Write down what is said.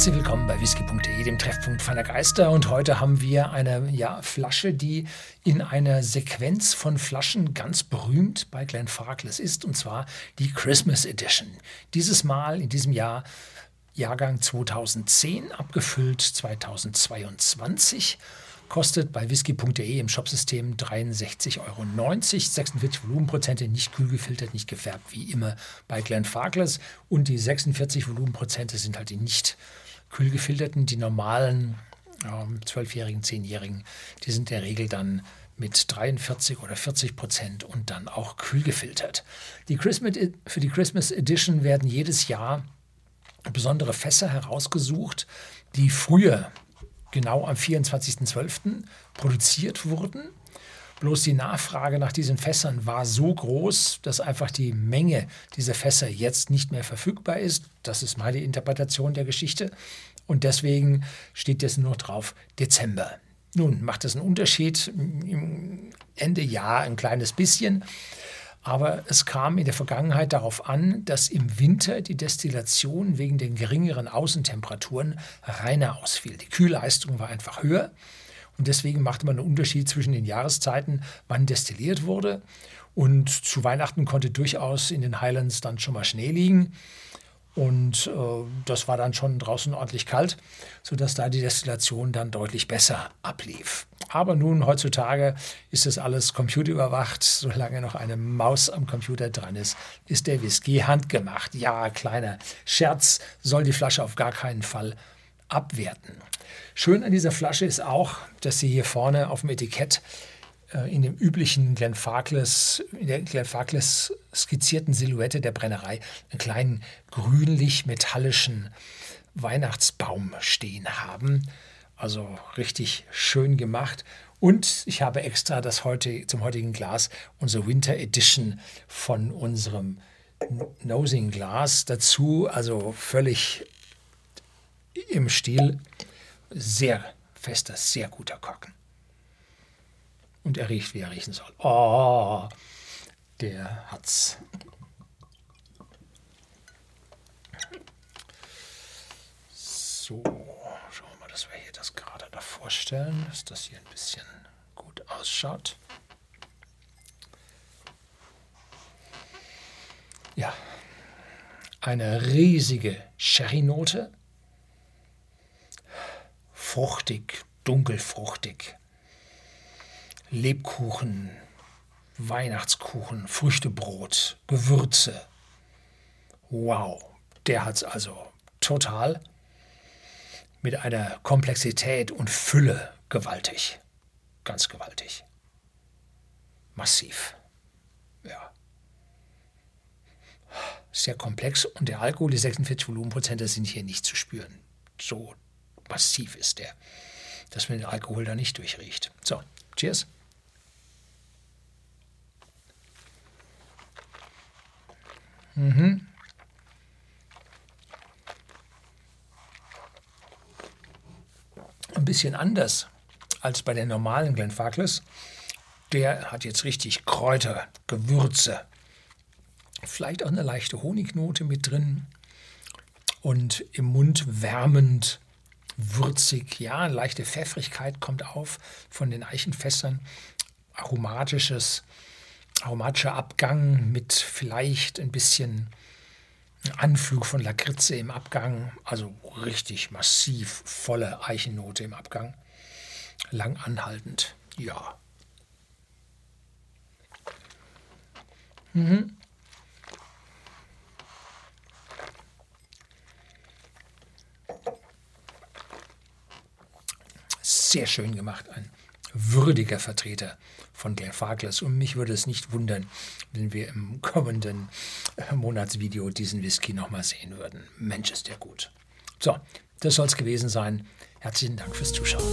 Herzlich willkommen bei whisky.de, dem Treffpunkt feiner Geister. Und heute haben wir eine ja, Flasche, die in einer Sequenz von Flaschen ganz berühmt bei Glenfarclas ist, und zwar die Christmas Edition. Dieses Mal in diesem Jahr Jahrgang 2010, abgefüllt 2022 kostet bei whisky.de im Shopsystem 63,90 Euro. 46 Volumenprozente, nicht kühl gefiltert, nicht gefärbt, wie immer bei Glenfarclas. Und die 46 Volumenprozente sind halt die nicht kühl gefilterten. Die normalen ähm, 12-jährigen, 10-jährigen, die sind in der Regel dann mit 43 oder 40 Prozent und dann auch kühl gefiltert. Die Christmas, für die Christmas Edition werden jedes Jahr besondere Fässer herausgesucht, die früher genau am 24.12. produziert wurden. Bloß die Nachfrage nach diesen Fässern war so groß, dass einfach die Menge dieser Fässer jetzt nicht mehr verfügbar ist. Das ist meine Interpretation der Geschichte. Und deswegen steht jetzt nur drauf Dezember. Nun macht das einen Unterschied Ende Jahr ein kleines bisschen. Aber es kam in der Vergangenheit darauf an, dass im Winter die Destillation wegen den geringeren Außentemperaturen reiner ausfiel. Die Kühlleistung war einfach höher und deswegen machte man einen Unterschied zwischen den Jahreszeiten, wann destilliert wurde. Und zu Weihnachten konnte durchaus in den Highlands dann schon mal Schnee liegen. Und äh, das war dann schon draußen ordentlich kalt, sodass da die Destillation dann deutlich besser ablief. Aber nun, heutzutage ist das alles computerüberwacht. Solange noch eine Maus am Computer dran ist, ist der Whisky handgemacht. Ja, kleiner Scherz, soll die Flasche auf gar keinen Fall abwerten. Schön an dieser Flasche ist auch, dass sie hier vorne auf dem Etikett äh, in dem üblichen Glenfarclas, in der Glenfarclas skizzierten Silhouette der Brennerei einen kleinen grünlich-metallischen Weihnachtsbaum stehen haben. Also richtig schön gemacht. Und ich habe extra das heute, zum heutigen Glas unsere Winter Edition von unserem Nosing Glas dazu. Also völlig im Stil. Sehr fester, sehr guter Korken. Und er riecht, wie er riechen soll. Oh, der hat's. So, schauen wir mal, dass wir hier das gerade davor stellen, dass das hier ein bisschen gut ausschaut. Ja, eine riesige Sherry-Note. Fruchtig, dunkelfruchtig. Lebkuchen, Weihnachtskuchen, Früchtebrot, Gewürze. Wow, der hat es also total mit einer Komplexität und Fülle gewaltig. Ganz gewaltig. Massiv. Ja. Sehr komplex und der Alkohol, die 46 Volumenprozente, sind hier nicht zu spüren. So massiv ist der, dass man den Alkohol da nicht durchriecht. So, cheers. Mhm. Ein bisschen anders als bei der normalen Glenfarclas. Der hat jetzt richtig Kräuter, Gewürze, vielleicht auch eine leichte Honignote mit drin und im Mund wärmend, würzig. Ja, leichte Pfeffrigkeit kommt auf von den Eichenfässern, aromatisches aromatischer Abgang mit vielleicht ein bisschen Anflug von Lakritze im Abgang, also richtig massiv volle Eichennote im Abgang. Lang anhaltend, ja. Mhm. Sehr schön gemacht, ein würdiger Vertreter von Glenn Farkless. Und mich würde es nicht wundern, wenn wir im kommenden äh, Monatsvideo diesen Whisky nochmal sehen würden. Mensch, ist der gut. So, das soll es gewesen sein. Herzlichen Dank fürs Zuschauen.